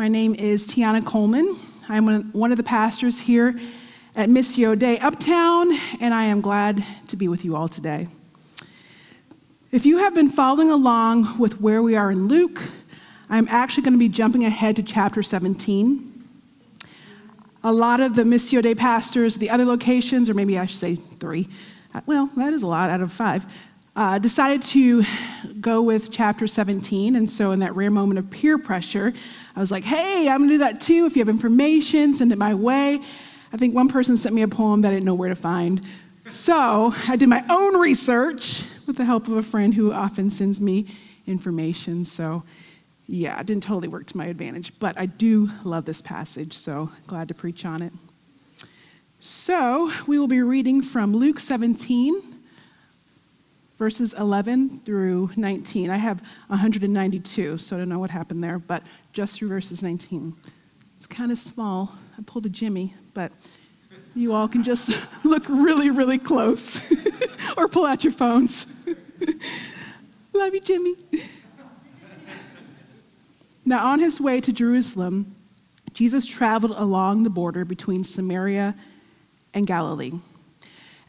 My name is Tiana Coleman. I'm one of the pastors here at Missio Dei Uptown, and I am glad to be with you all today. If you have been following along with where we are in Luke, I'm actually going to be jumping ahead to chapter 17. A lot of the Missio Dei pastors, the other locations, or maybe I should say three, uh, well, that is a lot out of five, uh, decided to go with chapter 17. And so, in that rare moment of peer pressure, I was like, hey, I'm gonna do that too. If you have information, send it my way. I think one person sent me a poem that I didn't know where to find. So, I did my own research with the help of a friend who often sends me information. So, yeah, it didn't totally work to my advantage, but I do love this passage, so glad to preach on it. So, we will be reading from Luke 17, verses 11 through 19. I have 192, so I don't know what happened there, but just through verses 19. It's kind of small. I pulled a Jimmy, but you all can just look really, really close or pull out your phones. Love you, Jimmy. Now, on his way to Jerusalem, Jesus traveled along the border between Samaria and Galilee.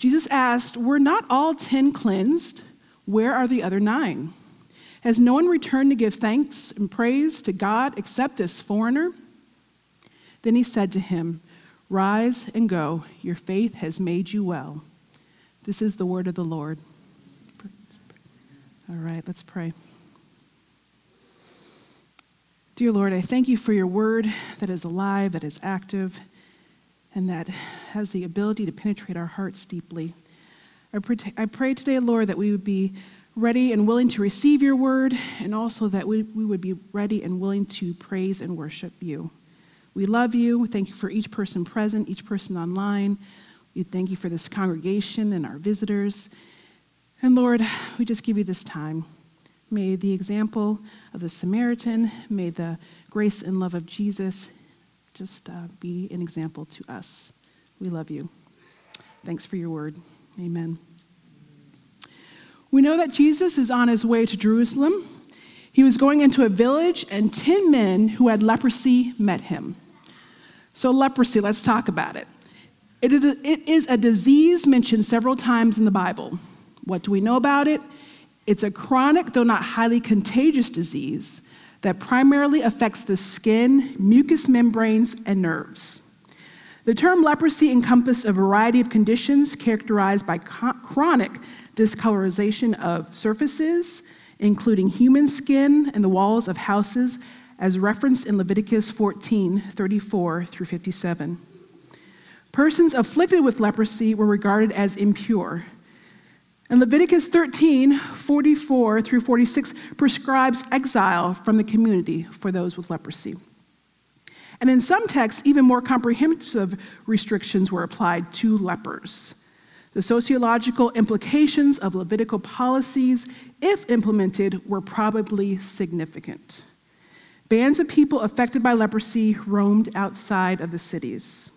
Jesus asked, Were not all ten cleansed? Where are the other nine? Has no one returned to give thanks and praise to God except this foreigner? Then he said to him, Rise and go, your faith has made you well. This is the word of the Lord. All right, let's pray. Dear Lord, I thank you for your word that is alive, that is active, and that has the ability to penetrate our hearts deeply. I pray, I pray today, Lord, that we would be ready and willing to receive your word, and also that we, we would be ready and willing to praise and worship you. We love you. Thank you for each person present, each person online. We thank you for this congregation and our visitors. And Lord, we just give you this time. May the example of the Samaritan, may the grace and love of Jesus just uh, be an example to us. We love you. Thanks for your word. Amen. We know that Jesus is on his way to Jerusalem. He was going into a village, and 10 men who had leprosy met him. So, leprosy, let's talk about it. It is a disease mentioned several times in the Bible. What do we know about it? It's a chronic, though not highly contagious disease that primarily affects the skin, mucous membranes, and nerves. The term leprosy encompassed a variety of conditions characterized by chronic discolorization of surfaces, including human skin and the walls of houses, as referenced in Leviticus 14 34 through 57. Persons afflicted with leprosy were regarded as impure and Leviticus 13, 44 through 46 prescribes exile from the community for those with leprosy. And in some texts, even more comprehensive restrictions were applied to lepers. The sociological implications of Levitical policies, if implemented, were probably significant. Bands of people affected by leprosy roamed outside of the cities.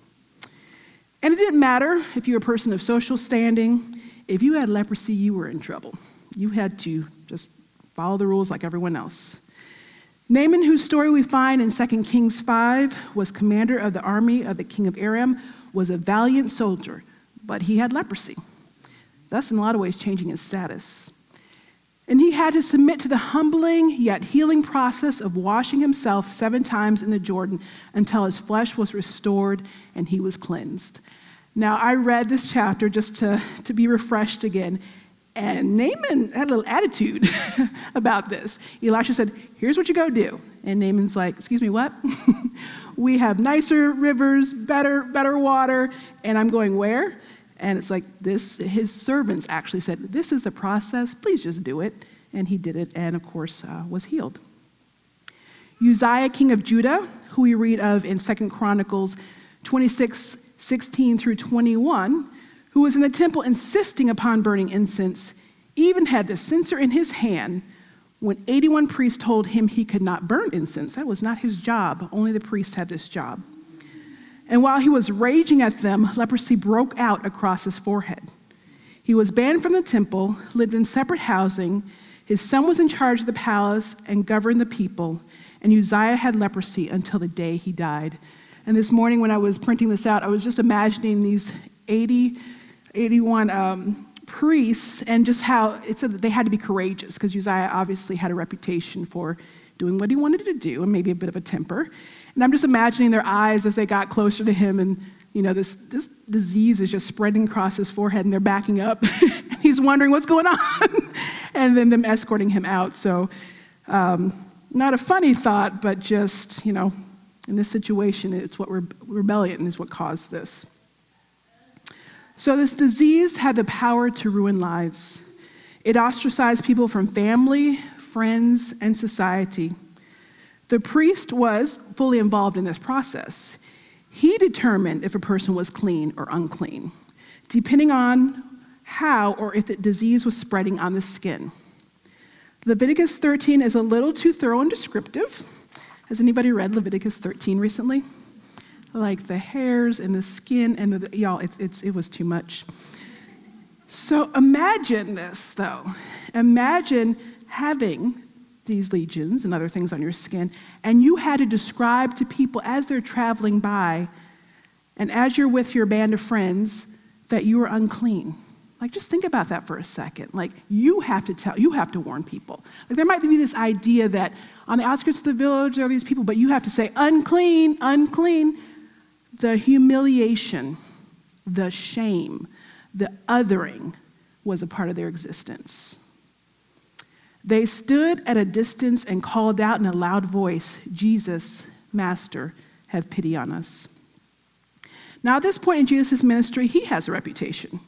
And it didn't matter if you were a person of social standing, if you had leprosy, you were in trouble. You had to just follow the rules like everyone else. Naaman, whose story we find in 2 Kings 5, was commander of the army of the king of Aram, was a valiant soldier, but he had leprosy, thus, in a lot of ways, changing his status. And he had to submit to the humbling yet healing process of washing himself seven times in the Jordan until his flesh was restored and he was cleansed. Now, I read this chapter just to, to be refreshed again, and Naaman had a little attitude about this. Elisha said, Here's what you go do. And Naaman's like, Excuse me, what? we have nicer rivers, better, better water. And I'm going, Where? And it's like this, his servants actually said, This is the process, please just do it. And he did it, and of course, uh, was healed. Uzziah, king of Judah, who we read of in 2 Chronicles 26 16 through 21, who was in the temple insisting upon burning incense, even had the censer in his hand when 81 priests told him he could not burn incense. That was not his job, only the priests had this job. And while he was raging at them, leprosy broke out across his forehead. He was banned from the temple, lived in separate housing. His son was in charge of the palace and governed the people. And Uzziah had leprosy until the day he died. And this morning, when I was printing this out, I was just imagining these 80, 81 um, priests and just how it said that they had to be courageous because Uzziah obviously had a reputation for doing what he wanted to do and maybe a bit of a temper. And I'm just imagining their eyes as they got closer to him and you know, this, this disease is just spreading across his forehead and they're backing up. He's wondering what's going on. and then them escorting him out. So, um, not a funny thought, but just, you know, in this situation, it's what re- rebellion is what caused this. So, this disease had the power to ruin lives. It ostracized people from family, friends, and society. The priest was fully involved in this process. He determined if a person was clean or unclean, depending on how or if the disease was spreading on the skin. Leviticus 13 is a little too thorough and descriptive. Has anybody read Leviticus 13 recently? Like the hairs and the skin and the, y'all, it's, it's, it was too much. So imagine this, though. Imagine having these legions and other things on your skin, and you had to describe to people as they're traveling by and as you're with your band of friends that you are unclean. Like, just think about that for a second. Like, you have to tell, you have to warn people. Like, there might be this idea that on the outskirts of the village there are these people, but you have to say, unclean, unclean. The humiliation, the shame, the othering was a part of their existence. They stood at a distance and called out in a loud voice, Jesus, Master, have pity on us. Now, at this point in Jesus' ministry, he has a reputation.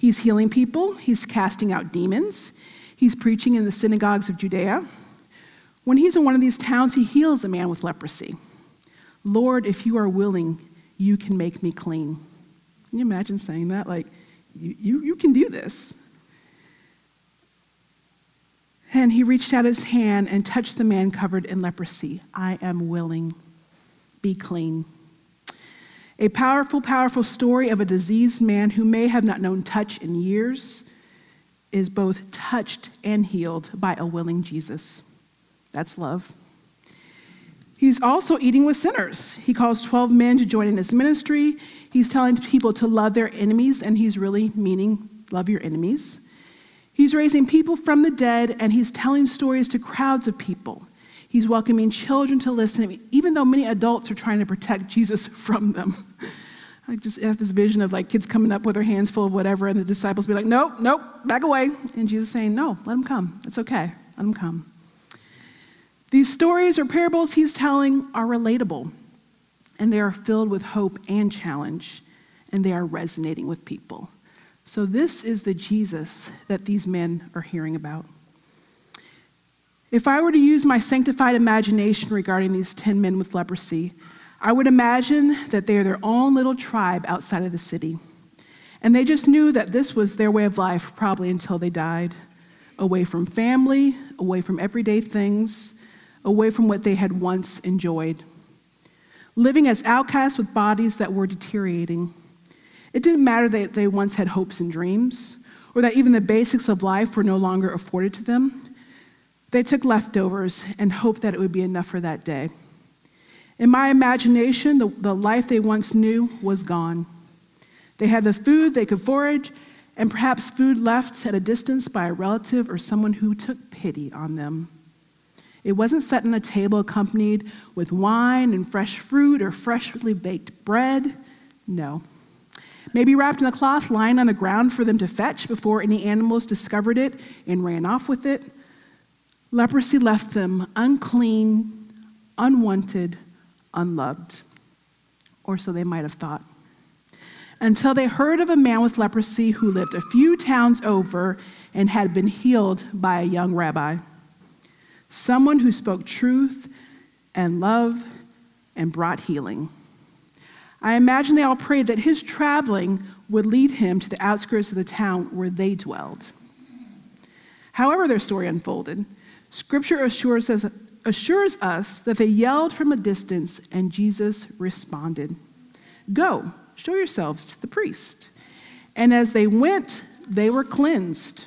He's healing people, he's casting out demons, he's preaching in the synagogues of Judea. When he's in one of these towns, he heals a man with leprosy. Lord, if you are willing, you can make me clean. Can you imagine saying that? Like, you, you, you can do this. And he reached out his hand and touched the man covered in leprosy. I am willing. Be clean. A powerful, powerful story of a diseased man who may have not known touch in years is both touched and healed by a willing Jesus. That's love. He's also eating with sinners. He calls 12 men to join in his ministry. He's telling people to love their enemies, and he's really meaning love your enemies. He's raising people from the dead and he's telling stories to crowds of people. He's welcoming children to listen, even though many adults are trying to protect Jesus from them. I just have this vision of like kids coming up with their hands full of whatever, and the disciples be like, nope, nope, back away. And Jesus saying, no, let them come. It's okay. Let them come. These stories or parables he's telling are relatable, and they are filled with hope and challenge, and they are resonating with people. So, this is the Jesus that these men are hearing about. If I were to use my sanctified imagination regarding these 10 men with leprosy, I would imagine that they are their own little tribe outside of the city. And they just knew that this was their way of life, probably until they died. Away from family, away from everyday things, away from what they had once enjoyed. Living as outcasts with bodies that were deteriorating. It didn't matter that they once had hopes and dreams, or that even the basics of life were no longer afforded to them. They took leftovers and hoped that it would be enough for that day. In my imagination, the, the life they once knew was gone. They had the food they could forage, and perhaps food left at a distance by a relative or someone who took pity on them. It wasn't set on a table accompanied with wine and fresh fruit or freshly baked bread. No. Maybe wrapped in a cloth lying on the ground for them to fetch before any animals discovered it and ran off with it. Leprosy left them unclean, unwanted, unloved. Or so they might have thought. Until they heard of a man with leprosy who lived a few towns over and had been healed by a young rabbi. Someone who spoke truth and love and brought healing. I imagine they all prayed that his traveling would lead him to the outskirts of the town where they dwelled. However, their story unfolded, Scripture assures us, assures us that they yelled from a distance and Jesus responded Go, show yourselves to the priest. And as they went, they were cleansed.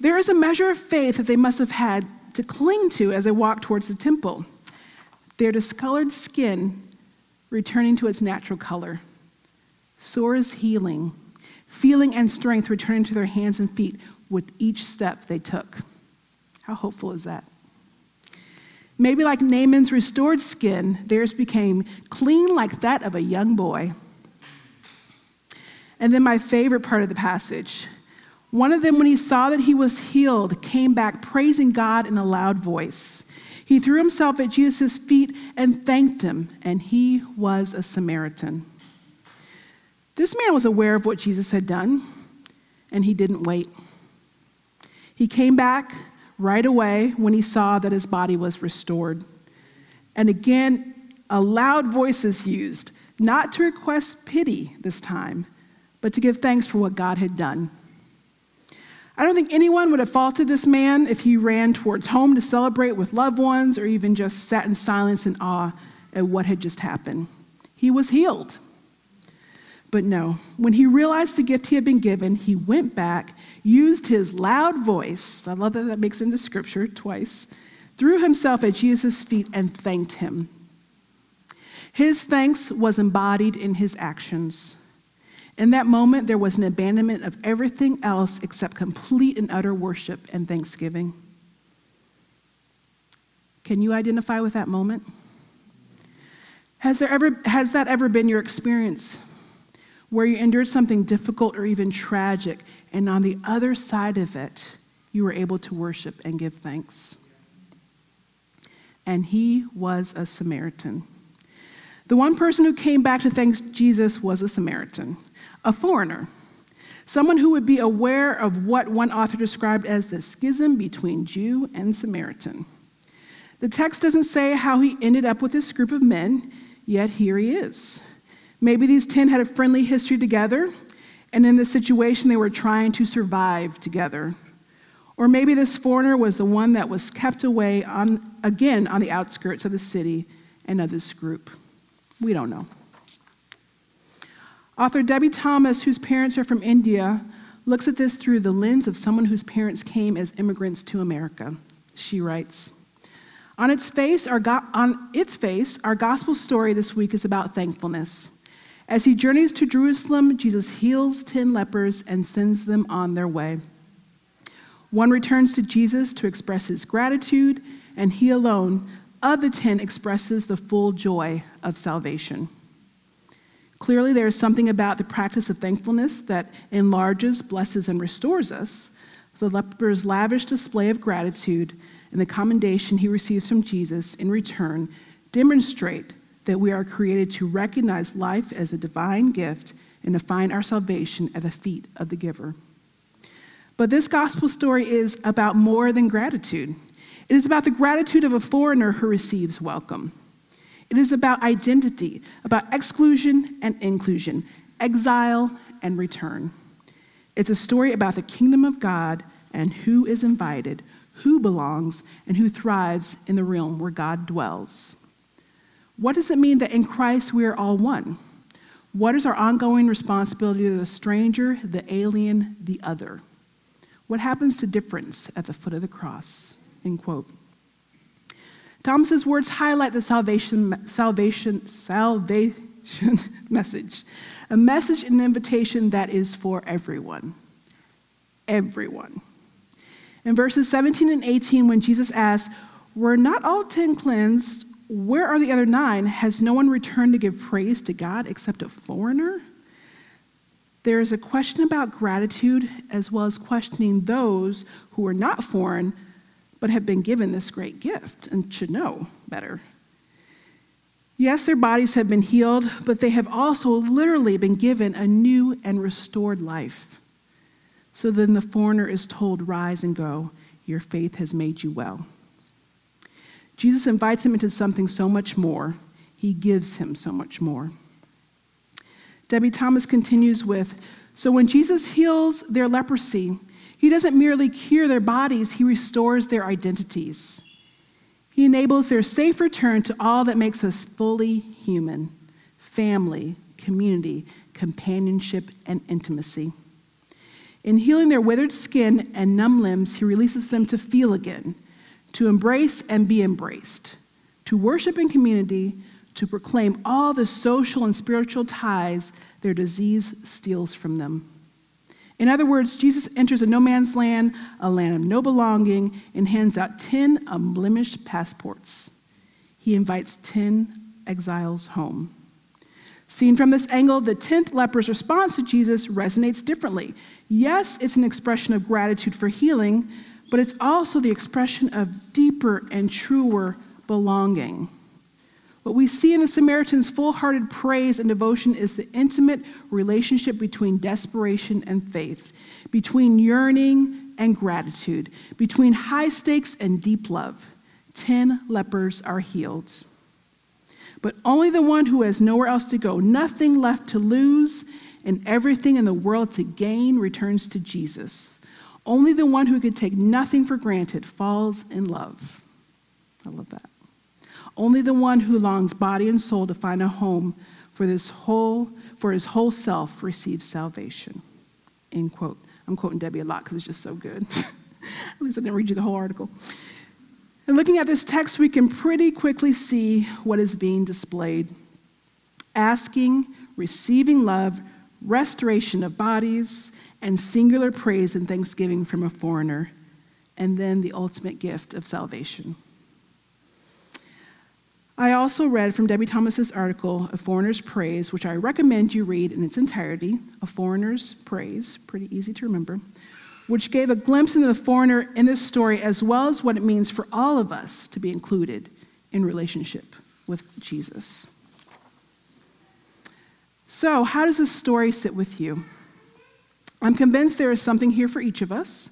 There is a measure of faith that they must have had to cling to as they walked towards the temple. Their discolored skin returning to its natural color, sores healing, feeling and strength returning to their hands and feet with each step they took. How hopeful is that? Maybe like Naaman's restored skin, theirs became clean like that of a young boy. And then my favorite part of the passage one of them, when he saw that he was healed, came back praising God in a loud voice. He threw himself at Jesus' feet and thanked him, and he was a Samaritan. This man was aware of what Jesus had done, and he didn't wait. He came back right away when he saw that his body was restored. And again, a loud voice is used, not to request pity this time, but to give thanks for what God had done. I don't think anyone would have faulted this man if he ran towards home to celebrate with loved ones or even just sat in silence and awe at what had just happened. He was healed. But no, when he realized the gift he had been given, he went back, used his loud voice, I love that that makes it into scripture twice, threw himself at Jesus' feet and thanked him. His thanks was embodied in his actions. In that moment, there was an abandonment of everything else except complete and utter worship and thanksgiving. Can you identify with that moment? Has, there ever, has that ever been your experience where you endured something difficult or even tragic, and on the other side of it, you were able to worship and give thanks? And he was a Samaritan. The one person who came back to thank Jesus was a Samaritan a foreigner, someone who would be aware of what one author described as the schism between Jew and Samaritan. The text doesn't say how he ended up with this group of men, yet here he is. Maybe these 10 had a friendly history together, and in this situation they were trying to survive together. Or maybe this foreigner was the one that was kept away on, again on the outskirts of the city and of this group. We don't know. Author Debie Thomas, whose parents are from India, looks at this through the lens of someone whose parents came as immigrants to America. She writes, on its, face, our go- on its face, our gospel story this week is about thankfulness. As he journeys to Jerusalem, Jesus heals 10 lepers and sends them on their way. One returns to Jesus to express his gratitude, and he alone of the 10 expresses the full joy of salvation. Clearly, there is something about the practice of thankfulness that enlarges, blesses, and restores us. The leper's lavish display of gratitude and the commendation he receives from Jesus in return demonstrate that we are created to recognize life as a divine gift and to find our salvation at the feet of the giver. But this gospel story is about more than gratitude. It is about the gratitude of a foreigner who receives welcome. It is about identity, about exclusion and inclusion, exile and return. It's a story about the kingdom of God and who is invited, who belongs, and who thrives in the realm where God dwells. What does it mean that in Christ we are all one? What is our ongoing responsibility to the stranger, the alien, the other? What happens to difference at the foot of the cross? End quote. Thomas's words highlight the salvation, salvation, salvation message, a message and invitation that is for everyone. Everyone. In verses 17 and 18, when Jesus asks, Were not all ten cleansed? Where are the other nine? Has no one returned to give praise to God except a foreigner? There is a question about gratitude as well as questioning those who are not foreign but have been given this great gift and should know better. Yes, their bodies have been healed, but they have also literally been given a new and restored life. So then the foreigner is told, Rise and go, your faith has made you well. Jesus invites him into something so much more. he gives him so much more. Debie Thomas continues with So when Jesus heals their leprosy, he doesn't merely cure their bodies, he restores their identities. He enables their safe return to all that makes us fully human family, community, companionship, and intimacy. In healing their withered skin and numb limbs, he releases them to feel again, to embrace and be embraced, to worship in community, to proclaim all the social and spiritual ties their disease steals from them. In other words, Jesus enters a no man's land, a land of no belonging, and hands out 10 unblemished passports. He invites 10 exiles home. Seen from this angle, the 10th leper's response to Jesus resonates differently. Yes, it's an expression of gratitude for healing, but it's also the expression of deeper and truer belonging. What we see in the Samaritan's full hearted praise and devotion is the intimate relationship between desperation and faith, between yearning and gratitude, between high stakes and deep love. Ten lepers are healed. But only the one who has nowhere else to go, nothing left to lose, and everything in the world to gain returns to Jesus. Only the one who could take nothing for granted falls in love. I love that. Only the one who longs body and soul to find a home for this whole for his whole self receives salvation. End quote. I'm quoting Debie a lot because it's just so good. at least I didn't read you the whole article. And looking at this text, we can pretty quickly see what is being displayed asking, receiving love, restoration of bodies, and singular praise and thanksgiving from a foreigner, and then the ultimate gift of salvation. I also read from Debie Thomas's article, A Foreigner's Praise, which I recommend you read in its entirety, A Foreigner's Praise, pretty easy to remember, which gave a glimpse into the foreigner in this story as well as what it means for all of us to be included in relationship with Jesus. So, how does this story sit with you? I'm convinced there is something here for each of us.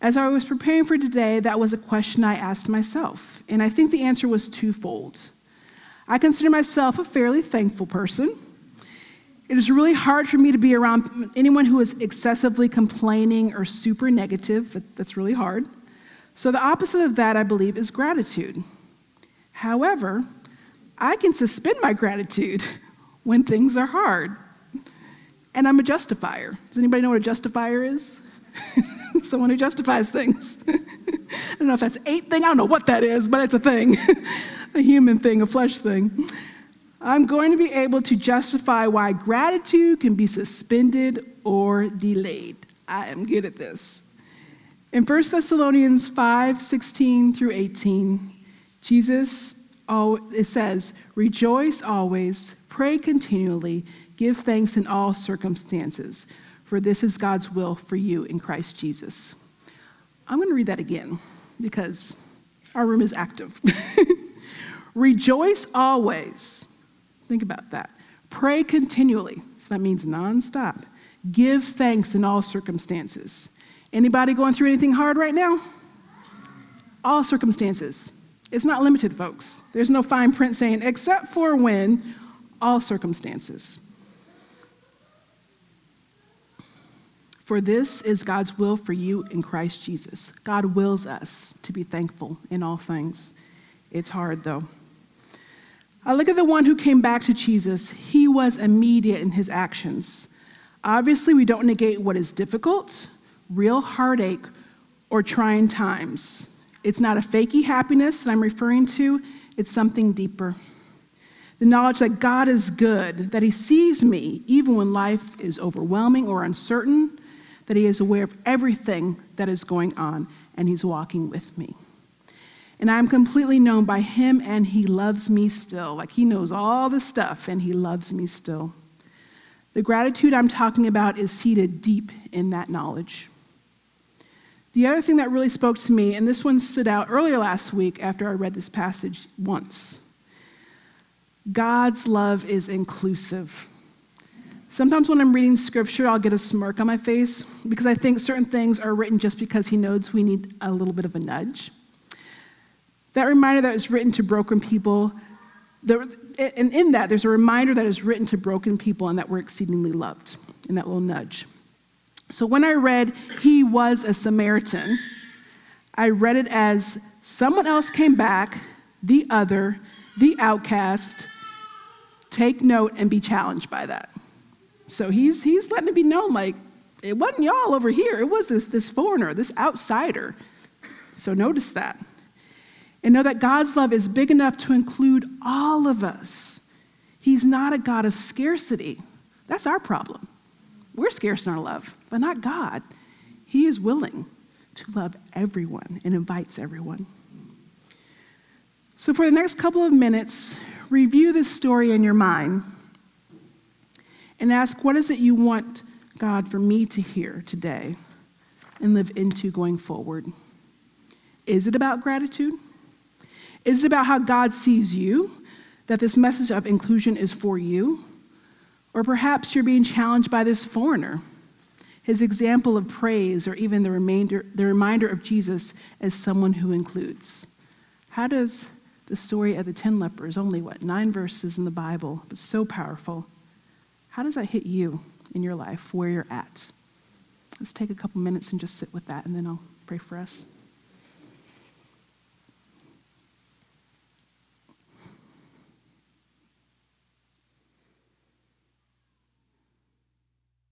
As I was preparing for today, that was a question I asked myself, and I think the answer was twofold. I consider myself a fairly thankful person. It is really hard for me to be around anyone who is excessively complaining or super negative. That's really hard. So, the opposite of that, I believe, is gratitude. However, I can suspend my gratitude when things are hard. And I'm a justifier. Does anybody know what a justifier is? Someone who justifies things. I don't know if that's eight thing, I don't know what that is, but it's a thing, a human thing, a flesh thing. I'm going to be able to justify why gratitude can be suspended or delayed. I am good at this. In 1 Thessalonians 5 16 through 18, Jesus, it says, Rejoice always, pray continually, give thanks in all circumstances for this is God's will for you in Christ Jesus. I'm going to read that again because our room is active. Rejoice always. Think about that. Pray continually. So that means nonstop. Give thanks in all circumstances. Anybody going through anything hard right now? All circumstances. It's not limited, folks. There's no fine print saying, except for when, all circumstances. For this is God's will for you in Christ Jesus. God wills us to be thankful in all things. It's hard, though. I look at the one who came back to Jesus. He was immediate in his actions. Obviously, we don't negate what is difficult, real heartache, or trying times. It's not a fakey happiness that I'm referring to, it's something deeper. The knowledge that God is good, that He sees me even when life is overwhelming or uncertain, that He is aware of everything that is going on, and He's walking with me. And I'm completely known by Him, and He loves me still. Like He knows all the stuff, and He loves me still. The gratitude I'm talking about is seated deep in that knowledge. The other thing that really spoke to me, and this one stood out earlier last week after I read this passage once God's love is inclusive. Sometimes when I'm reading scripture, I'll get a smirk on my face because I think certain things are written just because he knows we need a little bit of a nudge. That reminder that was written to broken people, and in that, there's a reminder that is written to broken people and that we're exceedingly loved in that little nudge. So when I read, He was a Samaritan, I read it as someone else came back, the other, the outcast. Take note and be challenged by that. So he's, he's letting it be known like, it wasn't y'all over here, it was this, this foreigner, this outsider. So notice that. And know that God's love is big enough to include all of us. He's not a God of scarcity. That's our problem. We're scarce in our love, but not God. He is willing to love everyone and invites everyone. So, for the next couple of minutes, review this story in your mind and ask what is it you want God for me to hear today and live into going forward? Is it about gratitude? Is it about how God sees you, that this message of inclusion is for you? Or perhaps you're being challenged by this foreigner, his example of praise, or even the, remainder, the reminder of Jesus as someone who includes. How does the story of the 10 lepers, only what, nine verses in the Bible, but so powerful, how does that hit you in your life, where you're at? Let's take a couple minutes and just sit with that, and then I'll pray for us.